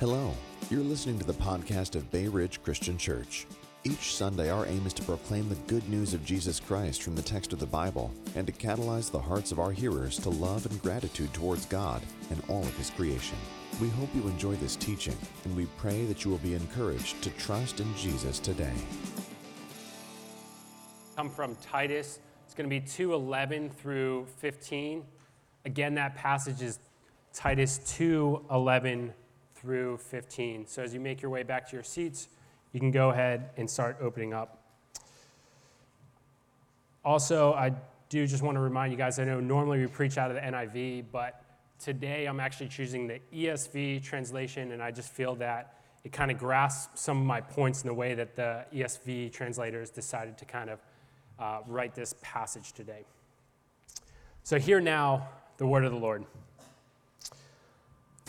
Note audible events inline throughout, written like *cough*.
Hello, you're listening to the podcast of Bay Ridge Christian Church. Each Sunday, our aim is to proclaim the good news of Jesus Christ from the text of the Bible and to catalyze the hearts of our hearers to love and gratitude towards God and all of His creation. We hope you enjoy this teaching, and we pray that you will be encouraged to trust in Jesus today. Come from Titus. It's going to be 2:11 through 15. Again, that passage is Titus 2:11 through 15. So as you make your way back to your seats, you can go ahead and start opening up. Also, I do just want to remind you guys I know normally we preach out of the NIV, but today I'm actually choosing the ESV translation, and I just feel that it kind of grasps some of my points in the way that the ESV translators decided to kind of uh, write this passage today. So, hear now the word of the Lord.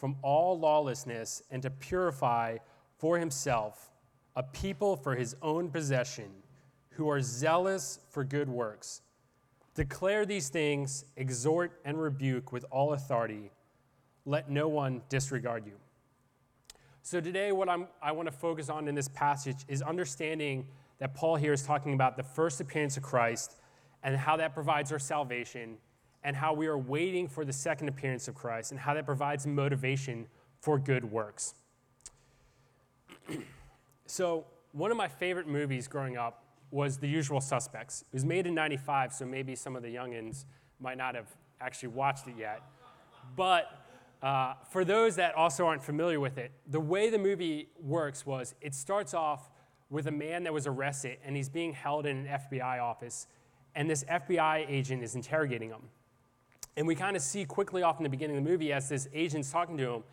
from all lawlessness and to purify for himself a people for his own possession who are zealous for good works. Declare these things, exhort and rebuke with all authority. Let no one disregard you. So, today, what I'm, I want to focus on in this passage is understanding that Paul here is talking about the first appearance of Christ and how that provides our salvation, and how we are waiting for the second appearance of Christ, and how that provides motivation for good works. *clears throat* so, one of my favorite movies growing up was The Usual Suspects. It was made in 95, so maybe some of the youngins might not have actually watched it yet. But uh, for those that also aren't familiar with it, the way the movie works was it starts off with a man that was arrested and he's being held in an FBI office, and this FBI agent is interrogating him. And we kind of see quickly off in the beginning of the movie as this agent's talking to him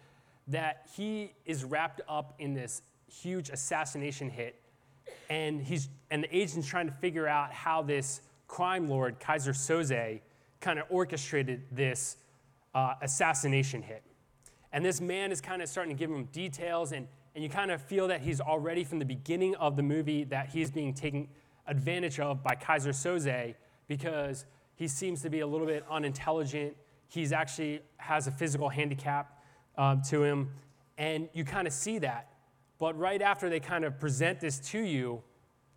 that he is wrapped up in this huge assassination hit and he's and the agent's trying to figure out how this crime lord Keyser Söze kind of orchestrated this uh, assassination hit. And this man is kind of starting to give him details, and, and you kind of feel that he's already from the beginning of the movie that he's being taken advantage of by Keyser Söze because he seems to be a little bit unintelligent. He's actually has a physical handicap um, to him, and you kind of see that. But right after they kind of present this to you,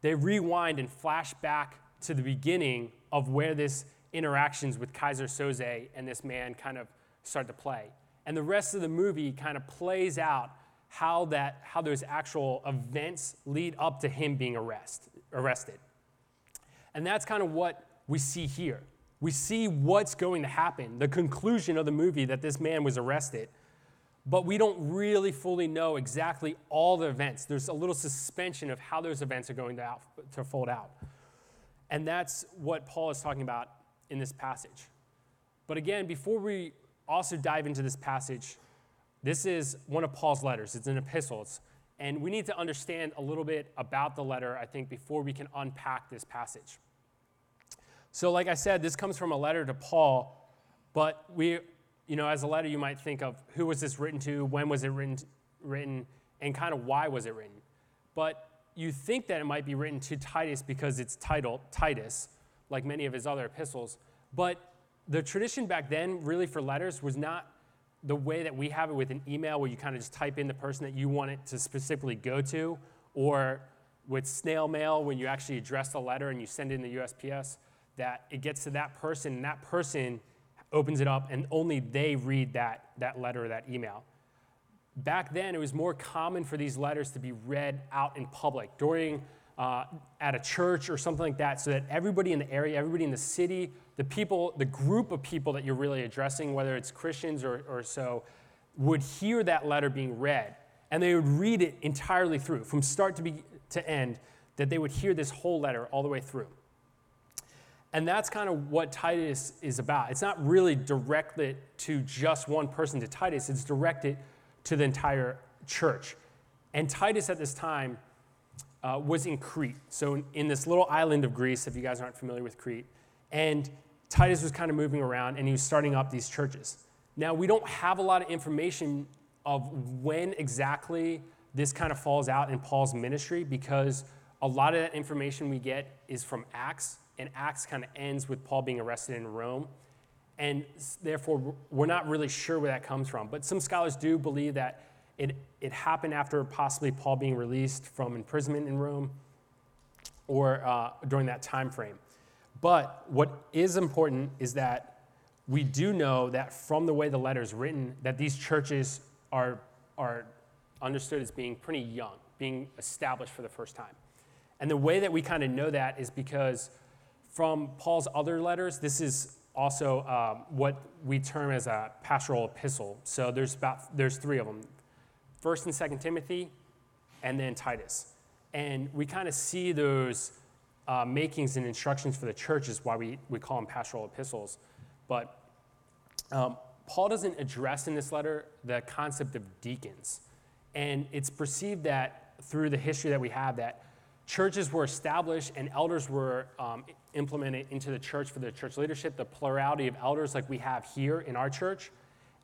they rewind and flash back to the beginning of where this interactions with Keyser Söze and this man kind of start to play. And the rest of the movie kind of plays out how that how those actual events lead up to him being arrest, arrested. And that's kind of what we see here. We see what's going to happen, the conclusion of the movie that this man was arrested but we don't really fully know exactly all the events. There's a little suspension of how those events are going to, out, to fold out. And that's what Paul is talking about in this passage. But again, before we also dive into this passage, this is one of Paul's letters. It's an epistle. It's, and we need to understand a little bit about the letter, I think, before we can unpack this passage. So, like I said, this comes from a letter to Paul, but we you know, as a letter, you might think of who was this written to, when was it written, written, and kind of why was it written. But you think that it might be written to Titus because it's titled Titus, like many of his other epistles. But the tradition back then, really for letters, was not the way that we have it with an email where you kind of just type in the person that you want it to specifically go to, or with snail mail when you actually address the letter and you send it in the USPS, that it gets to that person and that person opens it up, and only they read that, that letter or that email. Back then, it was more common for these letters to be read out in public during uh, at a church or something like that, so that everybody in the area, everybody in the city, the people, the group of people that you're really addressing, whether it's Christians or, or so, would hear that letter being read, and they would read it entirely through, from start to, be, to end, that they would hear this whole letter all the way through. And that's kind of what Titus is about. It's not really directed to just one person to Titus, it's directed to the entire church. And Titus at this time uh, was in Crete. So, in, in this little island of Greece, if you guys aren't familiar with Crete. And Titus was kind of moving around and he was starting up these churches. Now, we don't have a lot of information of when exactly this kind of falls out in Paul's ministry because a lot of that information we get is from Acts, and Acts kind of ends with Paul being arrested in Rome. And therefore, we're not really sure where that comes from. But some scholars do believe that it, it happened after possibly Paul being released from imprisonment in Rome or uh, during that time frame. But what is important is that we do know that from the way the letter is written, that these churches are, are understood as being pretty young, being established for the first time. And the way that we kind of know that is because from Paul's other letters, this is also um, what we term as a pastoral epistle. So there's about there's three of them, First and Second Timothy, and then Titus. And we kind of see those uh, makings and instructions for the church is why we, we call them pastoral epistles. But um, Paul doesn't address in this letter the concept of deacons. And it's perceived that through the history that we have that churches were established and elders were um, implemented into the church for the church leadership, the plurality of elders like we have here in our church.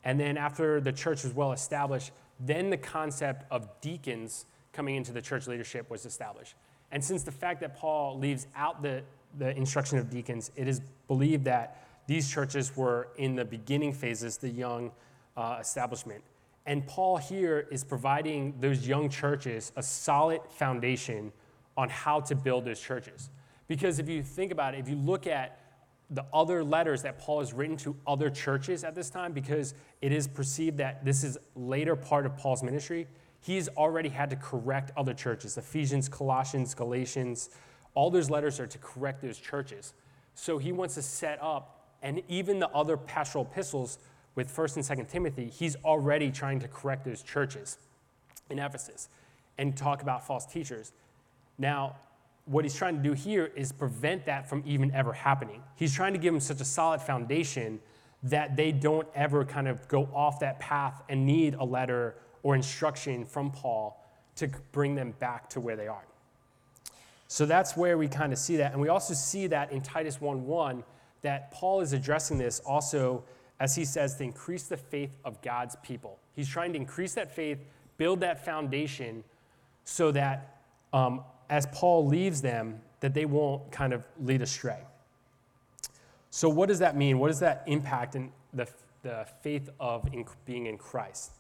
And then after the church was well established, then the concept of deacons coming into the church leadership was established. And since the fact that Paul leaves out the, the instruction of deacons, it is believed that these churches were in the beginning phases, the young uh, establishment. And Paul here is providing those young churches a solid foundation on how to build those churches. Because if you think about it, if you look at the other letters that Paul has written to other churches at this time, because it is perceived that this is later part of Paul's ministry, he's already had to correct other churches Ephesians, Colossians, Galatians. All those letters are to correct those churches. So he wants to set up, and even the other pastoral epistles with 1st and 2nd Timothy, he's already trying to correct those churches in Ephesus and talk about false teachers. Now, what he's trying to do here is prevent that from even ever happening. He's trying to give them such a solid foundation that they don't ever kind of go off that path and need a letter or instruction from Paul to bring them back to where they are. So that's where we kind of see that. And we also see that in Titus 1:1 that Paul is addressing this also as he says to increase the faith of God's people. He's trying to increase that faith, build that foundation so that um, as Paul leaves them, that they won't kind of lead astray. So, what does that mean? What does that impact in the, the faith of in, being in Christ?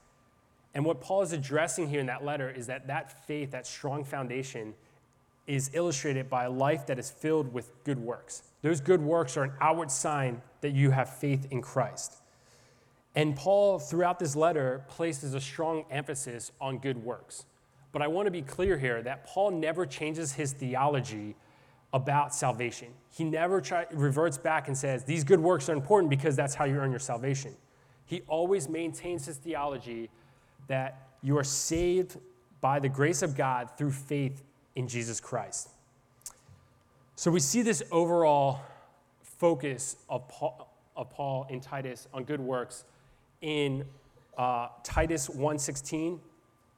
And what Paul is addressing here in that letter is that that faith, that strong foundation, is illustrated by a life that is filled with good works. Those good works are an outward sign that you have faith in Christ. And Paul, throughout this letter, places a strong emphasis on good works. But I want to be clear here that Paul never changes his theology about salvation. He never try, reverts back and says, These good works are important because that's how you earn your salvation. He always maintains his theology that you are saved by the grace of God through faith in Jesus Christ. So we see this overall focus of Paul, of Paul in Titus on good works in uh, Titus 1:16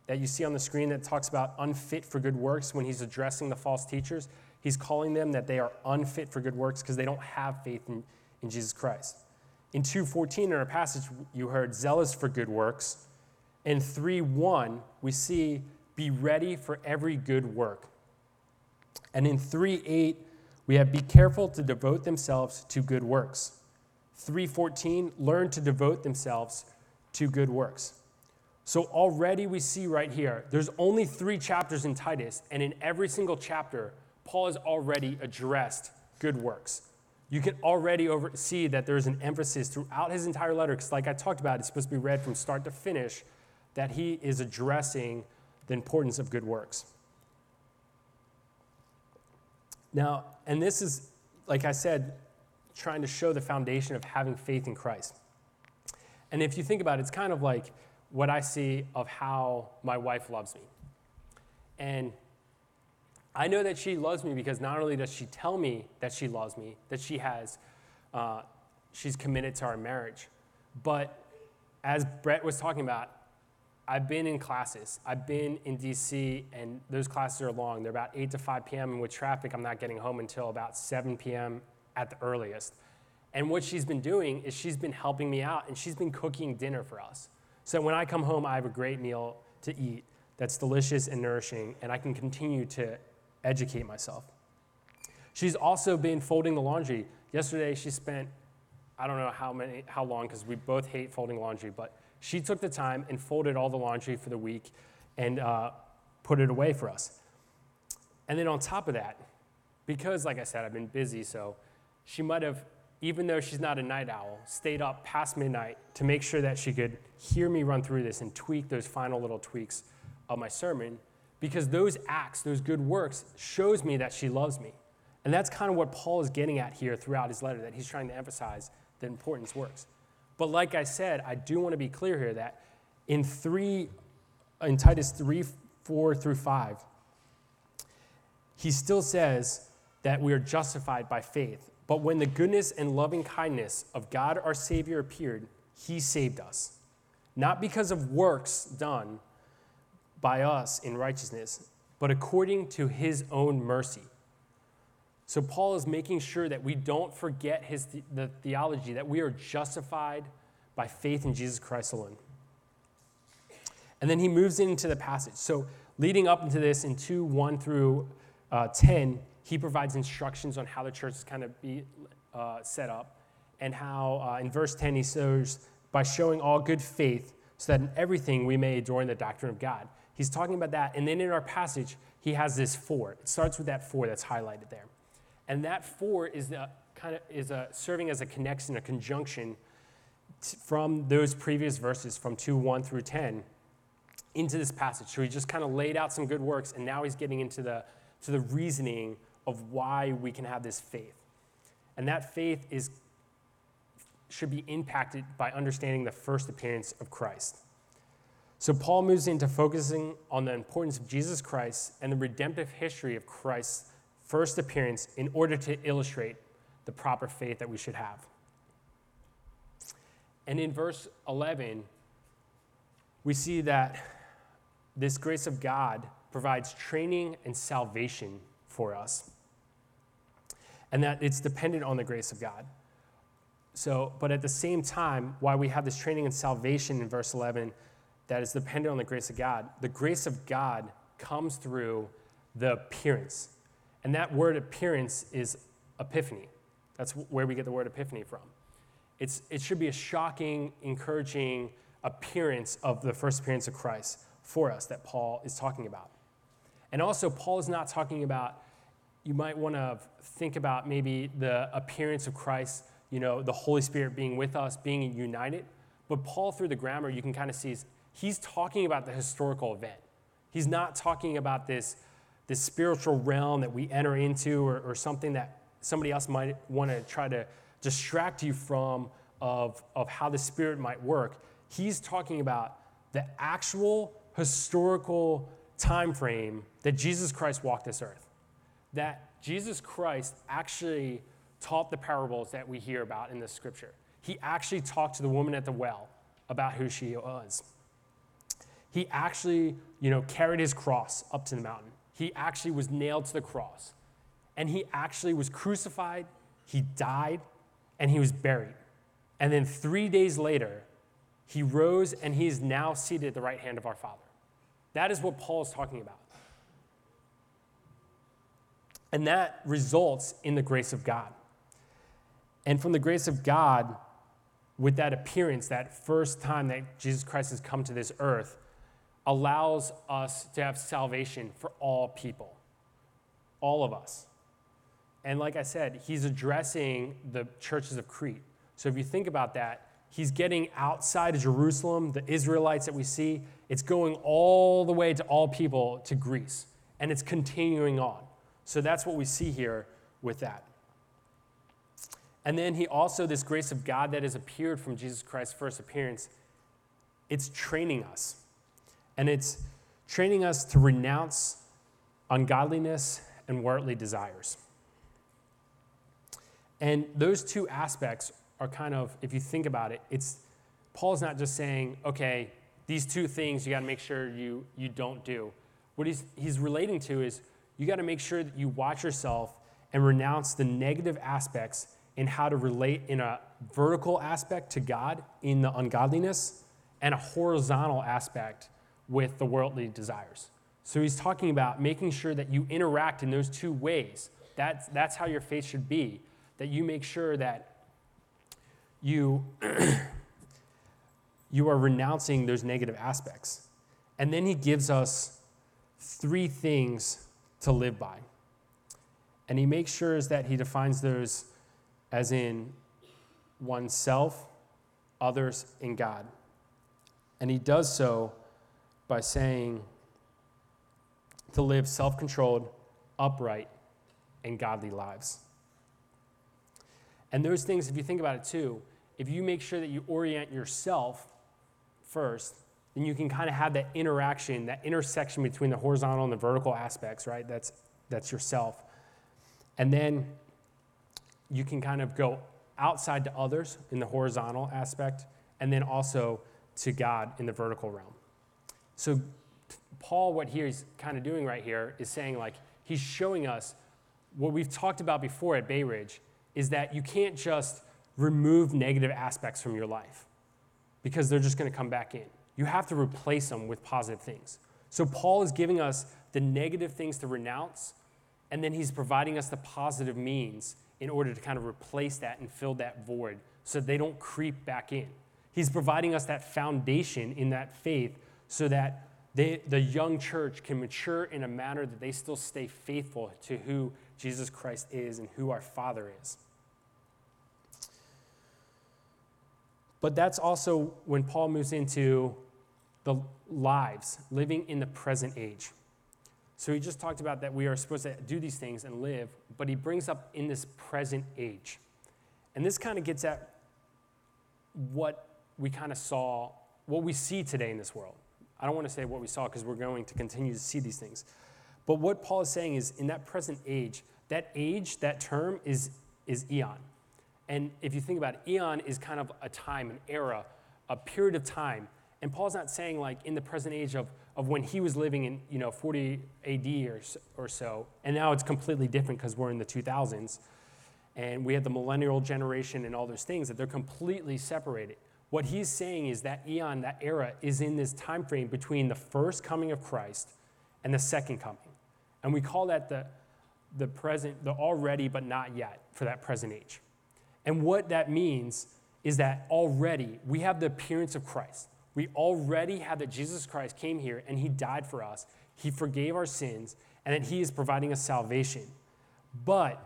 that you see on the screen that talks about unfit for good works when he's addressing the false teachers. He's calling them that they are unfit for good works because they don't have faith in, in Jesus Christ. In 2:14 in our passage, you heard zealous for good works. In 3:1, we see be ready for every good work. And in 3:8, we have be careful to devote themselves to good works. 3:14, learn to devote themselves to good works. So already we see right here, there's only three chapters in Titus, and in every single chapter, Paul has already addressed good works. You can already over- see that there's an emphasis throughout his entire letter, because like I talked about, it's supposed to be read from start to finish, that he is addressing the importance of good works. Now, and this is, like I said, trying to show the foundation of having faith in Christ. And if you think about it, it's kind of like what I see of how my wife loves me. And I know that she loves me because not only does she tell me that she loves me, that she has, uh, she's committed to our marriage, but as Brett was talking about, I've been in classes. I've been in DC, and those classes are long. They're about 8 to 5 p.m., and with traffic, I'm not getting home until about 7 p.m. at the earliest. And what she's been doing is she's been helping me out, and she's been cooking dinner for us. So when I come home, I have a great meal to eat that's delicious and nourishing, and I can continue to educate myself. She's also been folding the laundry. Yesterday, she spent, I don't know how many, how long, because we both hate folding laundry, but she took the time and folded all the laundry for the week and uh, put it away for us. And then on top of that, because, like I said, I've been busy, so she might have, even though she's not a night owl, stayed up past midnight to make sure that she could hear me run through this and tweak those final little tweaks of my sermon because those acts, those good works, shows me that she loves me. And that's kind of what Paul is getting at here throughout his letter, that he's trying to emphasize the importance works. But like I said, I do want to be clear here that in three, in Titus 3, 4 through 5, he still says that we are justified by faith. But when the goodness and loving kindness of God our Savior appeared, he saved us. Not because of works done by us in righteousness, but according to his own mercy. So Paul is making sure that we don't forget his the theology that we are justified by faith in Jesus Christ alone. And then he moves into the passage. So leading up into this in 2 1 through uh, 10, he provides instructions on how the church is kind of be uh, set up and how uh, in verse 10 he says, by showing all good faith so that in everything we may adorn the doctrine of God. He's talking about that. And then in our passage, he has this four. It starts with that four that's highlighted there. And that four is the, kind of is a, serving as a connection, a conjunction from those previous verses from 2 1 through 10 into this passage. So he just kind of laid out some good works, and now he's getting into the, to the reasoning of why we can have this faith. And that faith is, should be impacted by understanding the first appearance of Christ. So Paul moves into focusing on the importance of Jesus Christ and the redemptive history of Christ's first appearance in order to illustrate the proper faith that we should have. And in verse 11, we see that this grace of God provides training and salvation for us, and that it's dependent on the grace of God. So, but at the same time, why we have this training in salvation in verse 11, that is dependent on the grace of God. The grace of God comes through the appearance. And that word appearance is epiphany. That's where we get the word epiphany from. It's, it should be a shocking, encouraging appearance of the first appearance of Christ for us that Paul is talking about. And also, Paul is not talking about, you might want to think about maybe the appearance of Christ, you know, the Holy Spirit being with us, being united. But Paul, through the grammar, you can kind of see he's talking about the historical event. He's not talking about this, this spiritual realm that we enter into or, or something that somebody else might want to try to distract you from of, of how the Spirit might work. He's talking about the actual historical time frame that Jesus Christ walked this earth. That Jesus Christ actually taught the parables that we hear about in the scripture. He actually talked to the woman at the well about who she was. He actually, you know, carried his cross up to the mountain. He actually was nailed to the cross. And he actually was crucified, he died, and he was buried. And then three days later, he rose and he is now seated at the right hand of our Father. That is what Paul is talking about. And that results in the grace of God. And from the grace of God, with that appearance, that first time that Jesus Christ has come to this earth, allows us to have salvation for all people, all of us. And like I said, he's addressing the churches of Crete. So if you think about that, he's getting outside of Jerusalem, the Israelites that we see, it's going all the way to all people to Greece, and it's continuing on. So that's what we see here with that. And then he also, this grace of God that has appeared from Jesus Christ's first appearance, it's training us. And it's training us to renounce ungodliness and worldly desires. And those two aspects are kind of, if you think about it, it's Paul's not just saying, okay, these two things you got to make sure you, you don't do. What he's, he's relating to is you got to make sure that you watch yourself and renounce the negative aspects in how to relate in a vertical aspect to God in the ungodliness and a horizontal aspect with the worldly desires. So he's talking about making sure that you interact in those two ways. That's, that's how your faith should be, that you make sure that you, *clears throat* you are renouncing those negative aspects. And then he gives us three things to live by. And he makes sure that he defines those as in oneself, others, and God. And he does so by saying to live self controlled, upright, and godly lives. And those things, if you think about it too, if you make sure that you orient yourself first, then you can kind of have that interaction, that intersection between the horizontal and the vertical aspects, right? That's, that's yourself. And then you can kind of go outside to others in the horizontal aspect, and then also to God in the vertical realm. So, Paul, what he's kind of doing right here is saying, like, he's showing us what we've talked about before at Bay Ridge is that you can't just remove negative aspects from your life because they're just going to come back in. You have to replace them with positive things. So, Paul is giving us the negative things to renounce, and then he's providing us the positive means in order to kind of replace that and fill that void so they don't creep back in. He's providing us that foundation in that faith so that they, the young church can mature in a manner that they still stay faithful to who Jesus Christ is and who our Father is. But that's also when Paul moves into the lives, living in the present age. So he just talked about that we are supposed to do these things and live, but he brings up in this present age. And this kind of gets at what we kind of saw, what we see today in this world. I don't want to say what we saw because we're going to continue to see these things. But what Paul is saying is in that present age, that age, that term is, is eon. And if you think about it, eon is kind of a time, an era, a period of time. And Paul's not saying like in the present age of of when he was living in you know 40 AD or, or so, and now it's completely different because we're in the 2000s, and we have the millennial generation and all those things that they're completely separated. What he's saying is that eon, that era, is in this time frame between the first coming of Christ and the second coming, and we call that the the present, the already but not yet for that present age. And what that means is that already we have the appearance of Christ. We already have that Jesus Christ came here and he died for us. He forgave our sins and that he is providing us salvation. But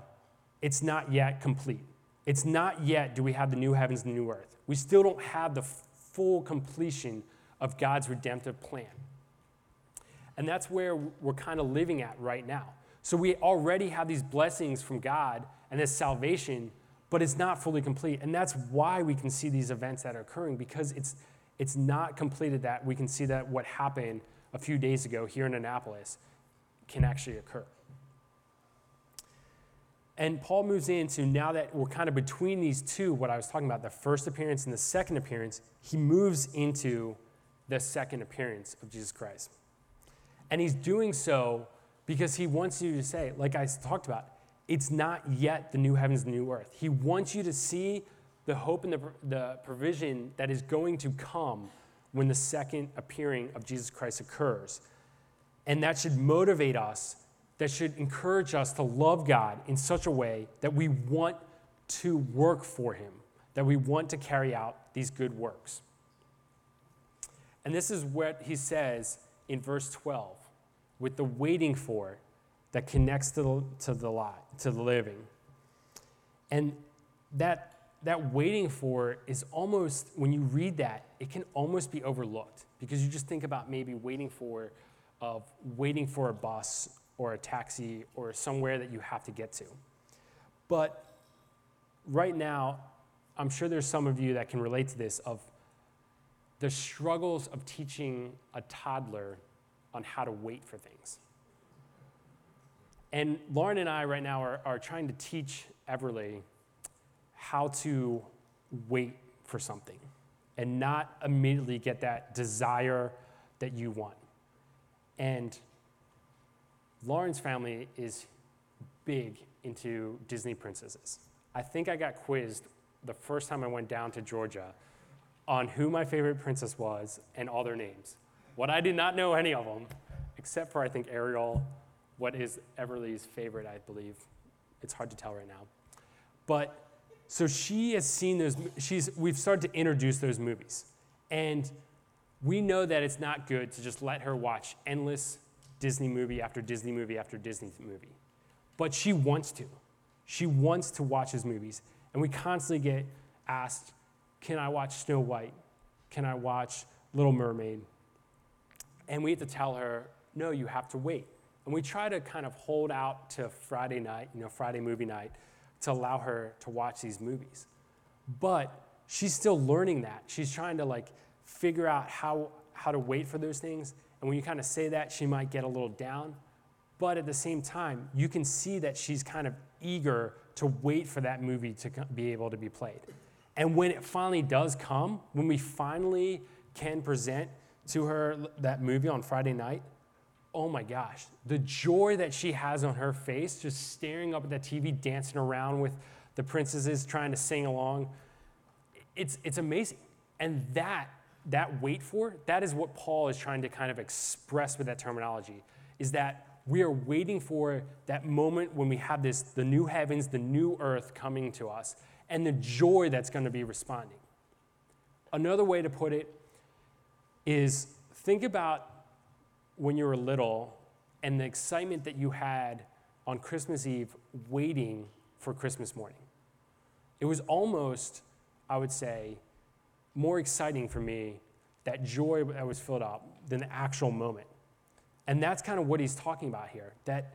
it's not yet complete. It's not yet do we have the new heavens and the new earth. We still don't have the full completion of God's redemptive plan. And that's where we're kind of living at right now. So we already have these blessings from God and this salvation, but it's not fully complete. And that's why we can see these events that are occurring because it's it's not completed that we can see that what happened a few days ago here in Annapolis can actually occur. And Paul moves into now that we're kind of between these two, what I was talking about, the first appearance and the second appearance, he moves into the second appearance of Jesus Christ. And he's doing so because he wants you to say, like I talked about, it's not yet the new heavens the new earth. He wants you to see the hope and the, the provision that is going to come when the second appearing of Jesus Christ occurs. And that should motivate us, that should encourage us to love God in such a way that we want to work for Him, that we want to carry out these good works. And this is what he says in verse 12 with the waiting for that connects to the, to the, lot, to the living. And that that waiting for is almost, when you read that, it can almost be overlooked because you just think about maybe waiting for, of waiting for a bus or a taxi or somewhere that you have to get to. But right now, I'm sure there's some of you that can relate to this of the struggles of teaching a toddler on how to wait for things. And Lauren and I right now are, are trying to teach Everly how to wait for something. and not immediately get that desire that you want. And Lauren's family is big into Disney princesses. I think I got quizzed the first time I went down to Georgia on who my favorite princess was and all their names. What I did not know any of them, except for I think Ariel, what is Everly's favorite, I believe. It's hard to tell right now. But so she has seen those, she's, we've started to introduce those movies. And we know that it's not good to just let her watch endless Disney movie after Disney movie after Disney movie. But she wants to. She wants to watch his movies. And we constantly get asked, can I watch Snow White? Can I watch Little Mermaid? And we have to tell her, no, you have to wait. And we try to kind of hold out to Friday night, you know, Friday movie night, to allow her to watch these movies. But she's still learning that. She's trying to like figure out how, how to wait for those things. And when you kind of say that, she might get a little down. But at the same time, you can see that she's kind of eager to wait for that movie to be able to be played. And when it finally does come, when we finally can present to her that movie on Friday night, oh my gosh, the joy that she has on her face, just staring up at that TV, dancing around with the princesses, trying to sing along. It's, it's amazing. And that, that wait for, that is what Paul is trying to kind of express with that terminology, is that we are waiting for that moment when we have this, the new heavens, the new earth coming to us, and the joy that's going to be responding. Another way to put it is think about when you were little and the excitement that you had on Christmas Eve waiting for Christmas morning. It was almost, I would say, more exciting for me, that joy that was filled up, than the actual moment. And that's kind of what he's talking about here that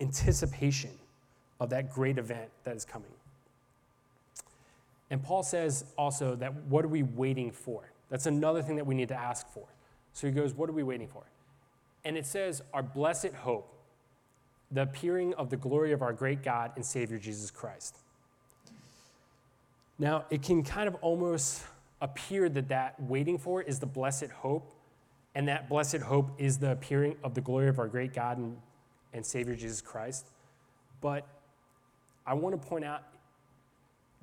anticipation of that great event that is coming. And Paul says also that what are we waiting for? That's another thing that we need to ask for. So he goes, What are we waiting for? And it says, Our blessed hope, the appearing of the glory of our great God and Savior Jesus Christ. Now, it can kind of almost appear that that waiting for is the blessed hope, and that blessed hope is the appearing of the glory of our great God and, and Savior Jesus Christ. But I want to point out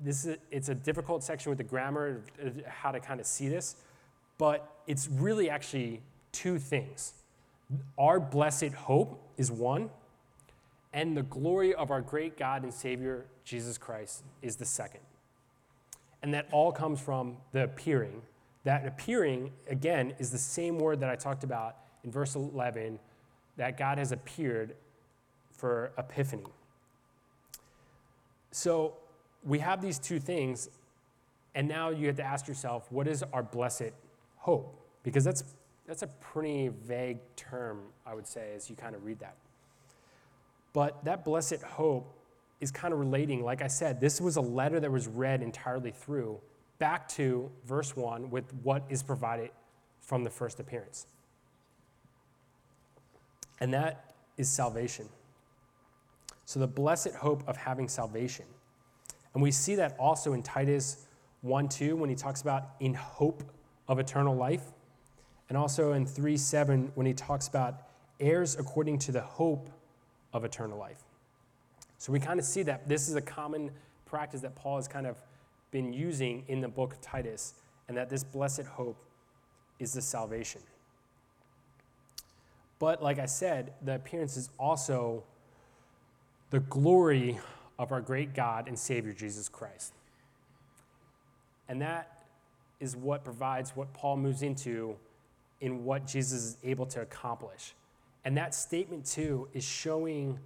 this is a, it's a difficult section with the grammar, how to kind of see this, but it's really actually two things. Our blessed hope is one, and the glory of our great God and Savior, Jesus Christ, is the second. And that all comes from the appearing. That appearing, again, is the same word that I talked about in verse 11 that God has appeared for epiphany. So we have these two things, and now you have to ask yourself, what is our blessed hope? Because that's that's a pretty vague term, I would say, as you kind of read that. But that blessed hope is kind of relating, like I said, this was a letter that was read entirely through back to verse 1 with what is provided from the first appearance. And that is salvation. So the blessed hope of having salvation. And we see that also in Titus 1 2 when he talks about in hope of eternal life and also in 3 7 when he talks about heirs according to the hope of eternal life. So we kind of see that this is a common practice that Paul has kind of been using in the book of Titus, and that this blessed hope is the salvation. But like I said, the appearance is also the glory of our great God and Savior, Jesus Christ. And that is what provides what Paul moves into in what Jesus is able to accomplish. And that statement, too, is showing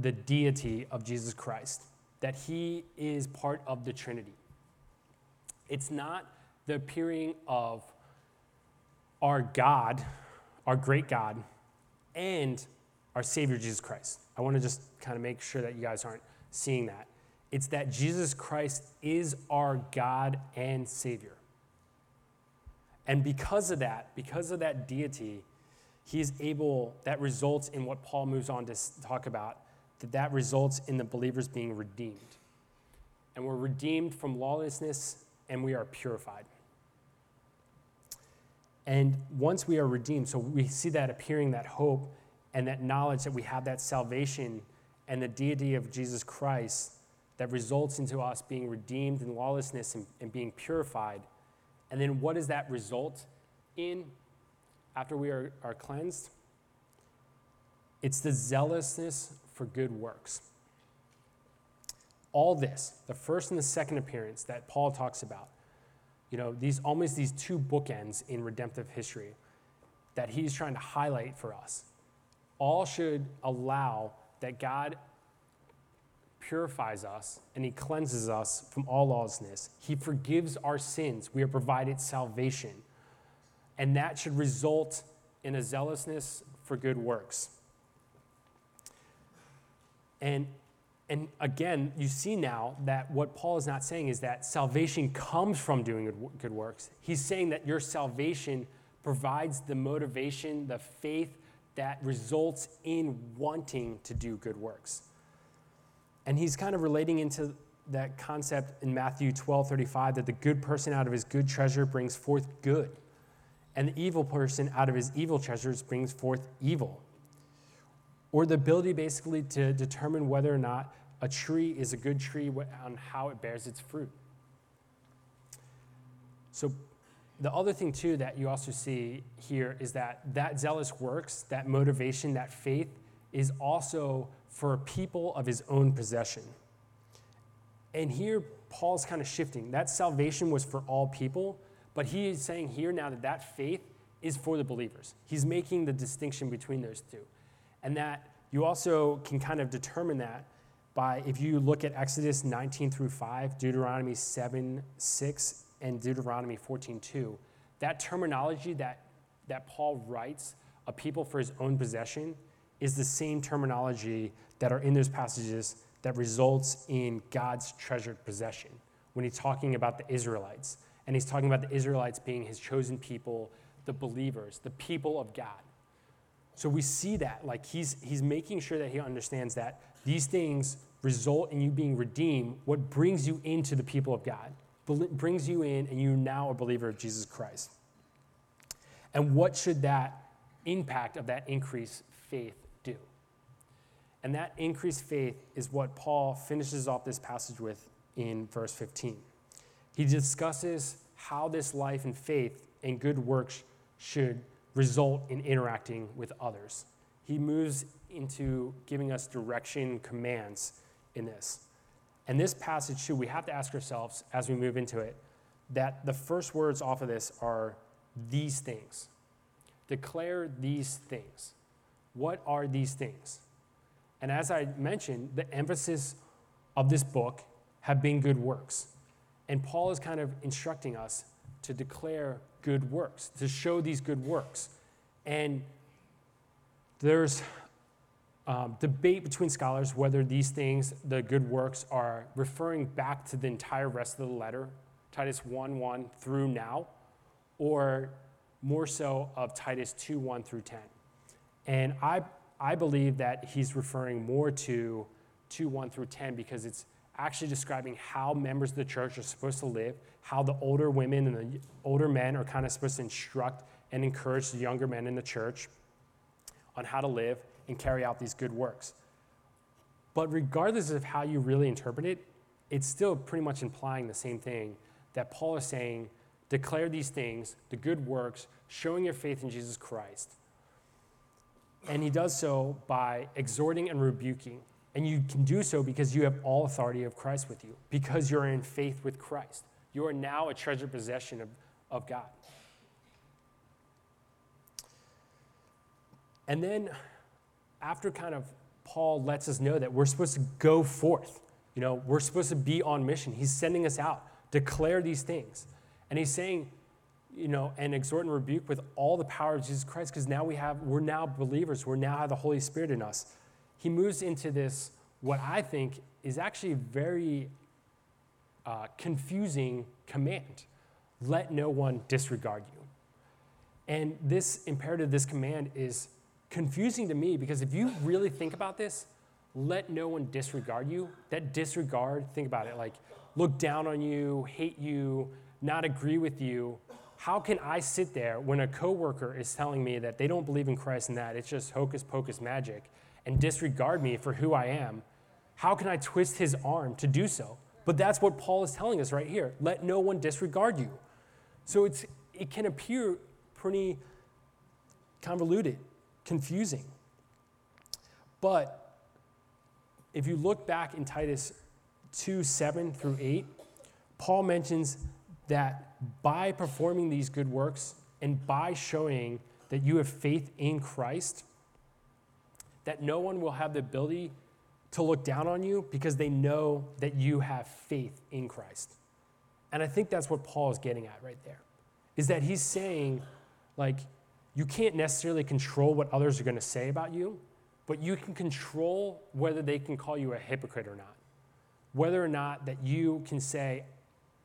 the deity of Jesus Christ, that he is part of the Trinity. It's not the appearing of our God, our great God, and our Savior Jesus Christ. I want to just kind of make sure that you guys aren't seeing that. It's that Jesus Christ is our God and Savior. And because of that, because of that deity, he is able, that results in what Paul moves on to talk about, that that results in the believers being redeemed. And we're redeemed from lawlessness and we are purified. And once we are redeemed, so we see that appearing, that hope, and that knowledge that we have that salvation and the deity of Jesus Christ that results into us being redeemed in lawlessness and, and being purified. And then what does that result in after we are, are cleansed? It's the zealousness for good works. All this, the first and the second appearance that Paul talks about, you know, these almost these two bookends in redemptive history that he's trying to highlight for us, all should allow that God purifies us and he cleanses us from all lawlessness. He forgives our sins. We are provided salvation. And that should result in a zealousness for good works. And and again, you see now that what Paul is not saying is that salvation comes from doing good, works. He's saying that your salvation provides the motivation, the faith that results in wanting to do good works. And he's kind of relating into that concept in Matthew 12 35 that the good person out of his good treasure brings forth good, and the evil person out of his evil treasures brings forth evil. Or the ability basically to determine whether or not a tree is a good tree on how it bears its fruit. So, the other thing, too, that you also see here is that that zealous works, that motivation, that faith is also for a people of his own possession. And here, Paul's kind of shifting. That salvation was for all people, but he is saying here now that that faith is for the believers. He's making the distinction between those two. And that you also can kind of determine that by if you look at Exodus 19 through 5, Deuteronomy 7, 6, and Deuteronomy 14, 2, that terminology that, that Paul writes, a people for his own possession, is the same terminology that are in those passages that results in God's treasured possession when he's talking about the Israelites. And he's talking about the Israelites being his chosen people, the believers, the people of God. So we see that, like he's, he's making sure that he understands that these things result in you being redeemed, what brings you into the people of God, brings you in, and you're now a believer of Jesus Christ. And what should that impact of that increased faith? And that increased faith is what Paul finishes off this passage with in verse 15. He discusses how this life and faith and good works should result in interacting with others. He moves into giving us direction, commands in this. And this passage, too, we have to ask ourselves as we move into it that the first words off of this are these things. Declare these things. What are these things? And as I mentioned, the emphasis of this book have been good works. And Paul is kind of instructing us to declare good works, to show these good works. And there's um, debate between scholars whether these things, the good works, are referring back to the entire rest of the letter, Titus 1 1 through now, or more so of Titus 2 1 through 10. And I, I believe that he's referring more to 2 1 through 10 because it's actually describing how members of the church are supposed to live, how the older women and the older men are kind of supposed to instruct and encourage the younger men in the church on how to live and carry out these good works. But regardless of how you really interpret it, it's still pretty much implying the same thing that Paul is saying declare these things, the good works, showing your faith in Jesus Christ. And he does so by exhorting and rebuking. And you can do so because you have all authority of Christ with you, because you're in faith with Christ. You are now a treasured possession of, of God. And then after kind of Paul lets us know that we're supposed to go forth, you know, we're supposed to be on mission. He's sending us out, declare these things. And he's saying, you know, and exhort and rebuke with all the power of Jesus Christ, because now we have, we're now believers, we're now have the Holy Spirit in us. He moves into this, what I think is actually very uh, confusing command let no one disregard you. And this imperative, this command is confusing to me because if you really think about this, let no one disregard you. That disregard, think about it like look down on you, hate you, not agree with you. How can I sit there when a coworker is telling me that they don't believe in Christ and that it's just hocus pocus magic and disregard me for who I am? How can I twist his arm to do so? But that's what Paul is telling us right here. Let no one disregard you. So it's, it can appear pretty convoluted, confusing. But if you look back in Titus 2 7 through 8, Paul mentions that by performing these good works and by showing that you have faith in Christ, that no one will have the ability to look down on you because they know that you have faith in Christ. And I think that's what Paul is getting at right there. Is that he's saying, like, you can't necessarily control what others are going to say about you, but you can control whether they can call you a hypocrite or not. Whether or not that you can say,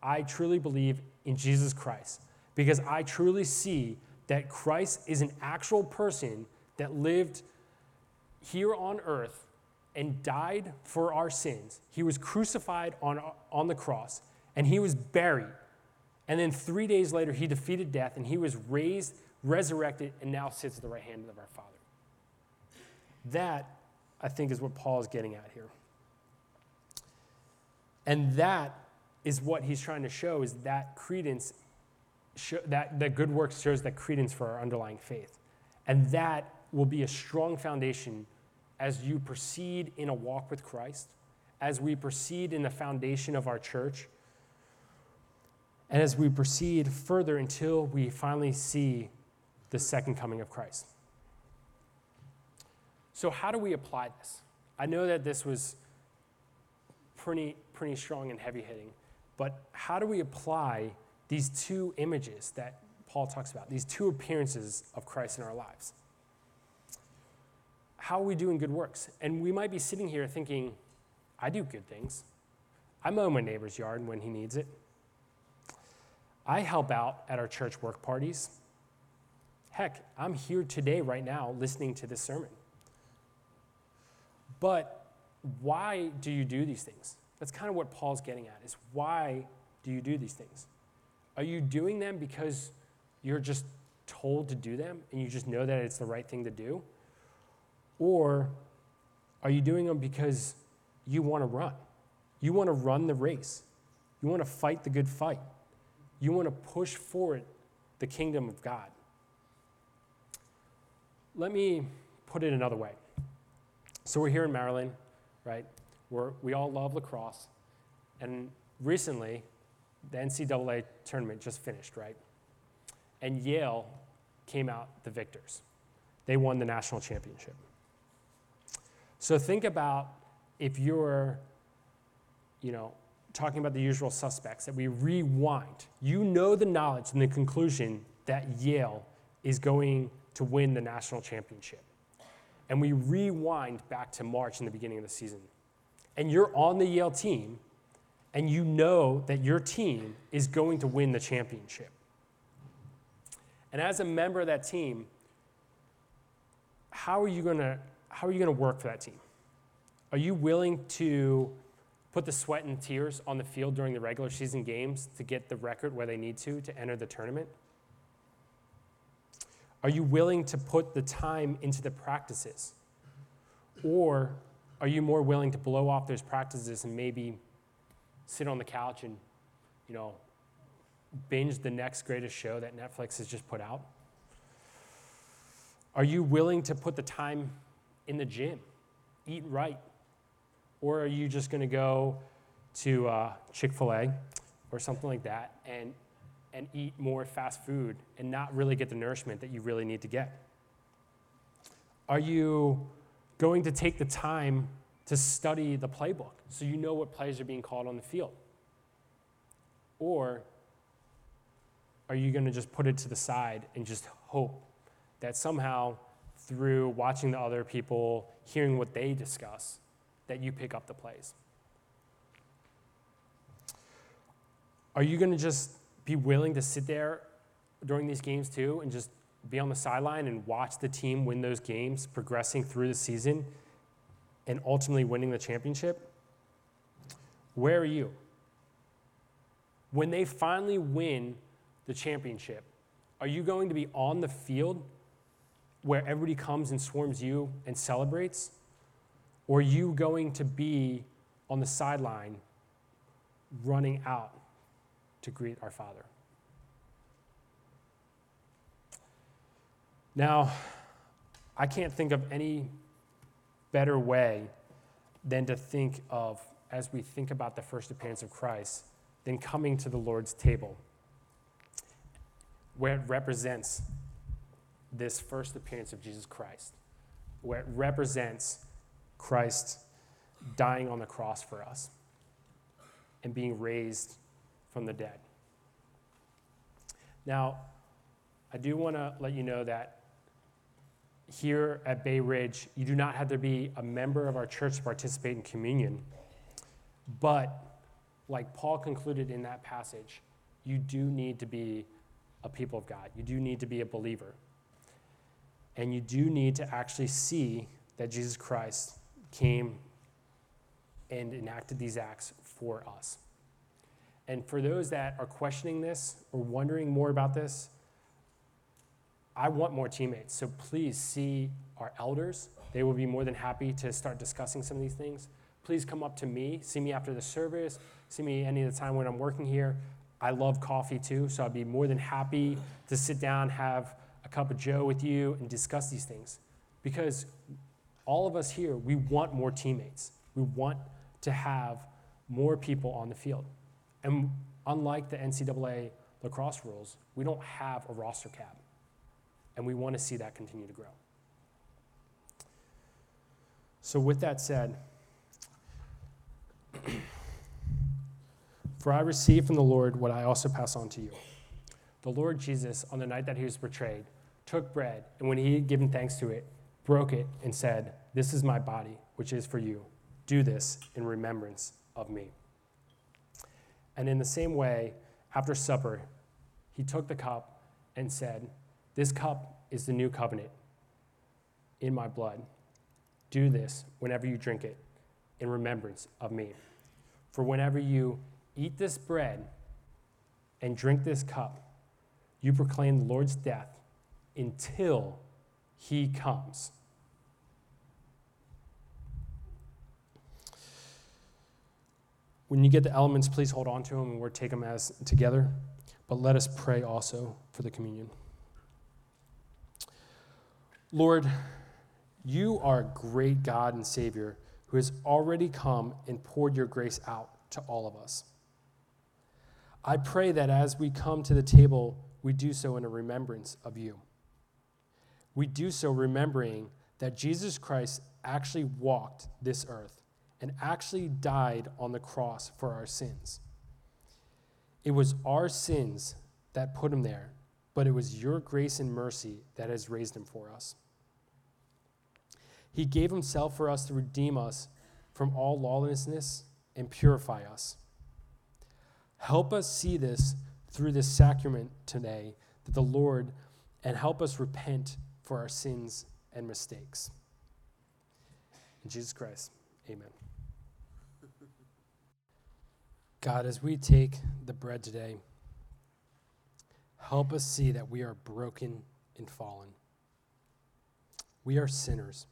I truly believe in Jesus Christ, because I truly see that Christ is an actual person that lived here on earth and died for our sins. He was crucified on, on the cross and he was buried. And then three days later, he defeated death and he was raised, resurrected, and now sits at the right hand of our Father. That, I think, is what Paul is getting at here. And that is what he's trying to show is that credence, that, that good works shows that credence for our underlying faith. And that will be a strong foundation as you proceed in a walk with Christ, as we proceed in the foundation of our church, and as we proceed further until we finally see the second coming of Christ. So, how do we apply this? I know that this was pretty, pretty strong and heavy hitting, but how do we apply these two images that Paul talks about, these two appearances of Christ in our lives? how are we doing good works? And we might be sitting here thinking, I do good things. I mow my neighbor's yard when he needs it. I help out at our church work parties. Heck, I'm here today, right now, listening to this sermon. But why do you do these things? That's kind of what Paul's getting at is why do you do these things? Are you doing them because you're just told to do them and you just know that it's the right thing to do? Or are you doing them because you want to run? You want to run the race. You want to fight the good fight. You want to push forward the kingdom of God. Let me put it another way. So we're here in Maryland, right? We're, we all love lacrosse. And recently, the NCAA tournament just finished, right? And Yale came out the victors. They won the national championship. So think about if you're, you know, talking about the usual suspects, that we rewind. You know the knowledge and the conclusion that Yale is going to win the national championship. And we rewind back to March in the beginning of the season. And you're on the Yale team, and you know that your team is going to win the championship. And as a member of that team, how are you going to how are you going to work for that team? Are you willing to put the sweat and tears on the field during the regular season games to get the record where they need to to enter the tournament? Are you willing to put the time into the practices? Or are you more willing to blow off those practices and maybe sit on the couch and, you know, binge the next greatest show that Netflix has just put out? Are you willing to put the time in the gym, eat right? Or are you just going to go to uh, Chick fil A or something like that and, and eat more fast food and not really get the nourishment that you really need to get? Are you going to take the time to study the playbook so you know what plays are being called on the field? Or are you going to just put it to the side and just hope that somehow through watching the other people, hearing what they discuss, that you pick up the plays? Are you going to just be willing to sit there during these games too and just be on the sideline and watch the team win those games, progressing through the season and ultimately winning the championship? Where are you? When they finally win the championship, are you going to be on the field where everybody comes and swarms you and celebrates? Or are you going to be on the sideline running out to greet our Father? Now, I can't think of any better way than to think of, as we think about the first appearance of Christ, than coming to the Lord's table, where it represents this first appearance of Jesus Christ, where it represents Christ dying on the cross for us and being raised from the dead. Now, I do want to let you know that here at Bay Ridge, you do not have to be a member of our church to participate in communion. But, like Paul concluded in that passage, you do need to be a people of God. You do need to be a believer. And you do need to actually see that Jesus Christ came and enacted these acts for us. And for those that are questioning this or wondering more about this, I want more teammates. So please see our elders. They will be more than happy to start discussing some of these things. Please come up to me, see me after the service, see me any of the time when I'm working here. I love coffee too, so I'd be more than happy to sit down, have a cup of Joe with you, and discuss these things. Because all of us here, we want more teammates. We want to have more people on the field. And unlike the NCAA lacrosse rules, we don't have a roster cap. And we want to see that continue to grow. So, with that said, *clears throat* for I received from the Lord what I also pass on to you. The Lord Jesus, on the night that he was betrayed, took bread, and when he had given thanks to it, broke it, and said, This is my body, which is for you. Do this in remembrance of me. And in the same way, after supper, he took the cup and said, This cup is the new covenant in my blood. Do this whenever you drink it in remembrance of me. For whenever you eat this bread and drink this cup, you proclaim the Lord's death until he comes. When you get the elements, please hold on to them and we'll take them as together. But let us pray also for the communion. Lord, you are a great God and Savior who has already come and poured your grace out to all of us. I pray that as we come to the table, we do so in a remembrance of you. We do so remembering that Jesus Christ actually walked this earth and actually died on the cross for our sins. It was our sins that put him there, but it was your grace and mercy that has raised him for us. He gave himself for us to redeem us from all lawlessness and purify us. Help us see this through this sacrament today that the Lord and help us repent for our sins and mistakes. In Jesus Christ, amen. God, as we take the bread today, help us see that we are broken and fallen. We are sinners,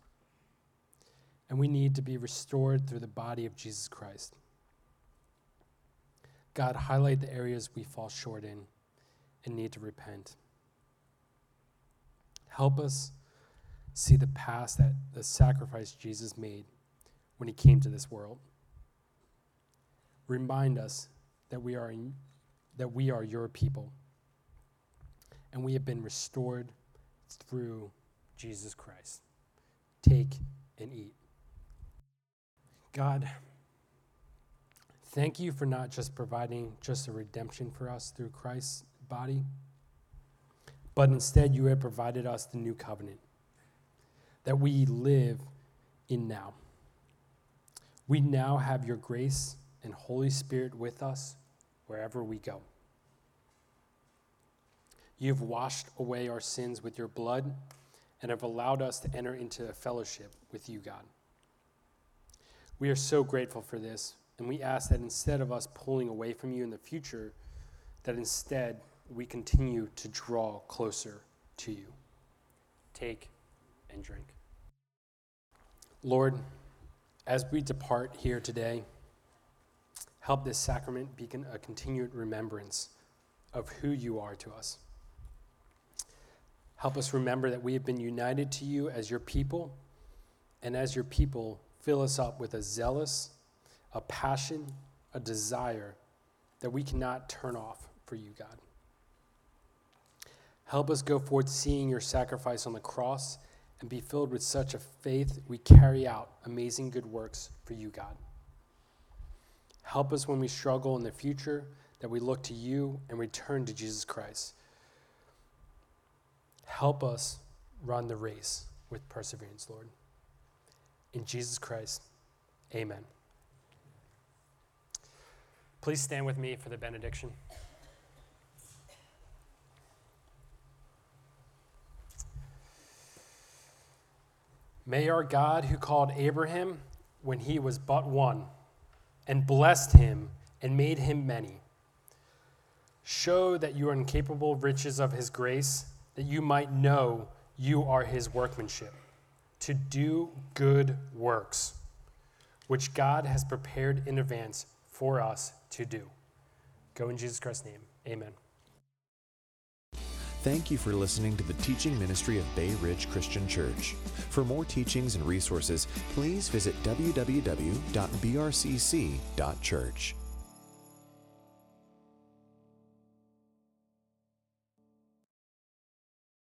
and we need to be restored through the body of Jesus Christ. God, highlight the areas we fall short in and need to repent. Help us see the past that the sacrifice Jesus made when he came to this world remind us that we are in, that we are your people and we have been restored through Jesus Christ. Take and eat. God, thank you for not just providing just a redemption for us through Christ's body, but instead you have provided us the new covenant that we live in now. We now have your grace and Holy Spirit with us wherever we go. You've washed away our sins with your blood and have allowed us to enter into a fellowship with you, God. We are so grateful for this, and we ask that instead of us pulling away from you in the future, that instead we continue to draw closer to you. Take and drink. Lord, as we depart here today, help this sacrament be a continued remembrance of who you are to us. Help us remember that we have been united to you as your people, and as your people, fill us up with a zealous, a passion, a desire that we cannot turn off for you, God. Help us go forth seeing your sacrifice on the cross and be filled with such a faith we carry out amazing good works for you, God. Help us when we struggle in the future that we look to you and return to Jesus Christ. Help us run the race with perseverance, Lord. In Jesus Christ, amen. Please stand with me for the benediction. May our God, who called Abraham when he was but one, and blessed him and made him many, show that you are incapable riches of his grace, that you might know you are his workmanship, to do good works, which God has prepared in advance for us to do. Go in Jesus Christ's name. Amen. Thank you for listening to the teaching ministry of Bay Ridge Christian Church. For more teachings and resources, please visit www.brcc.church.